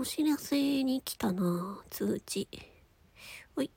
お知らせに来たな通知。ほい。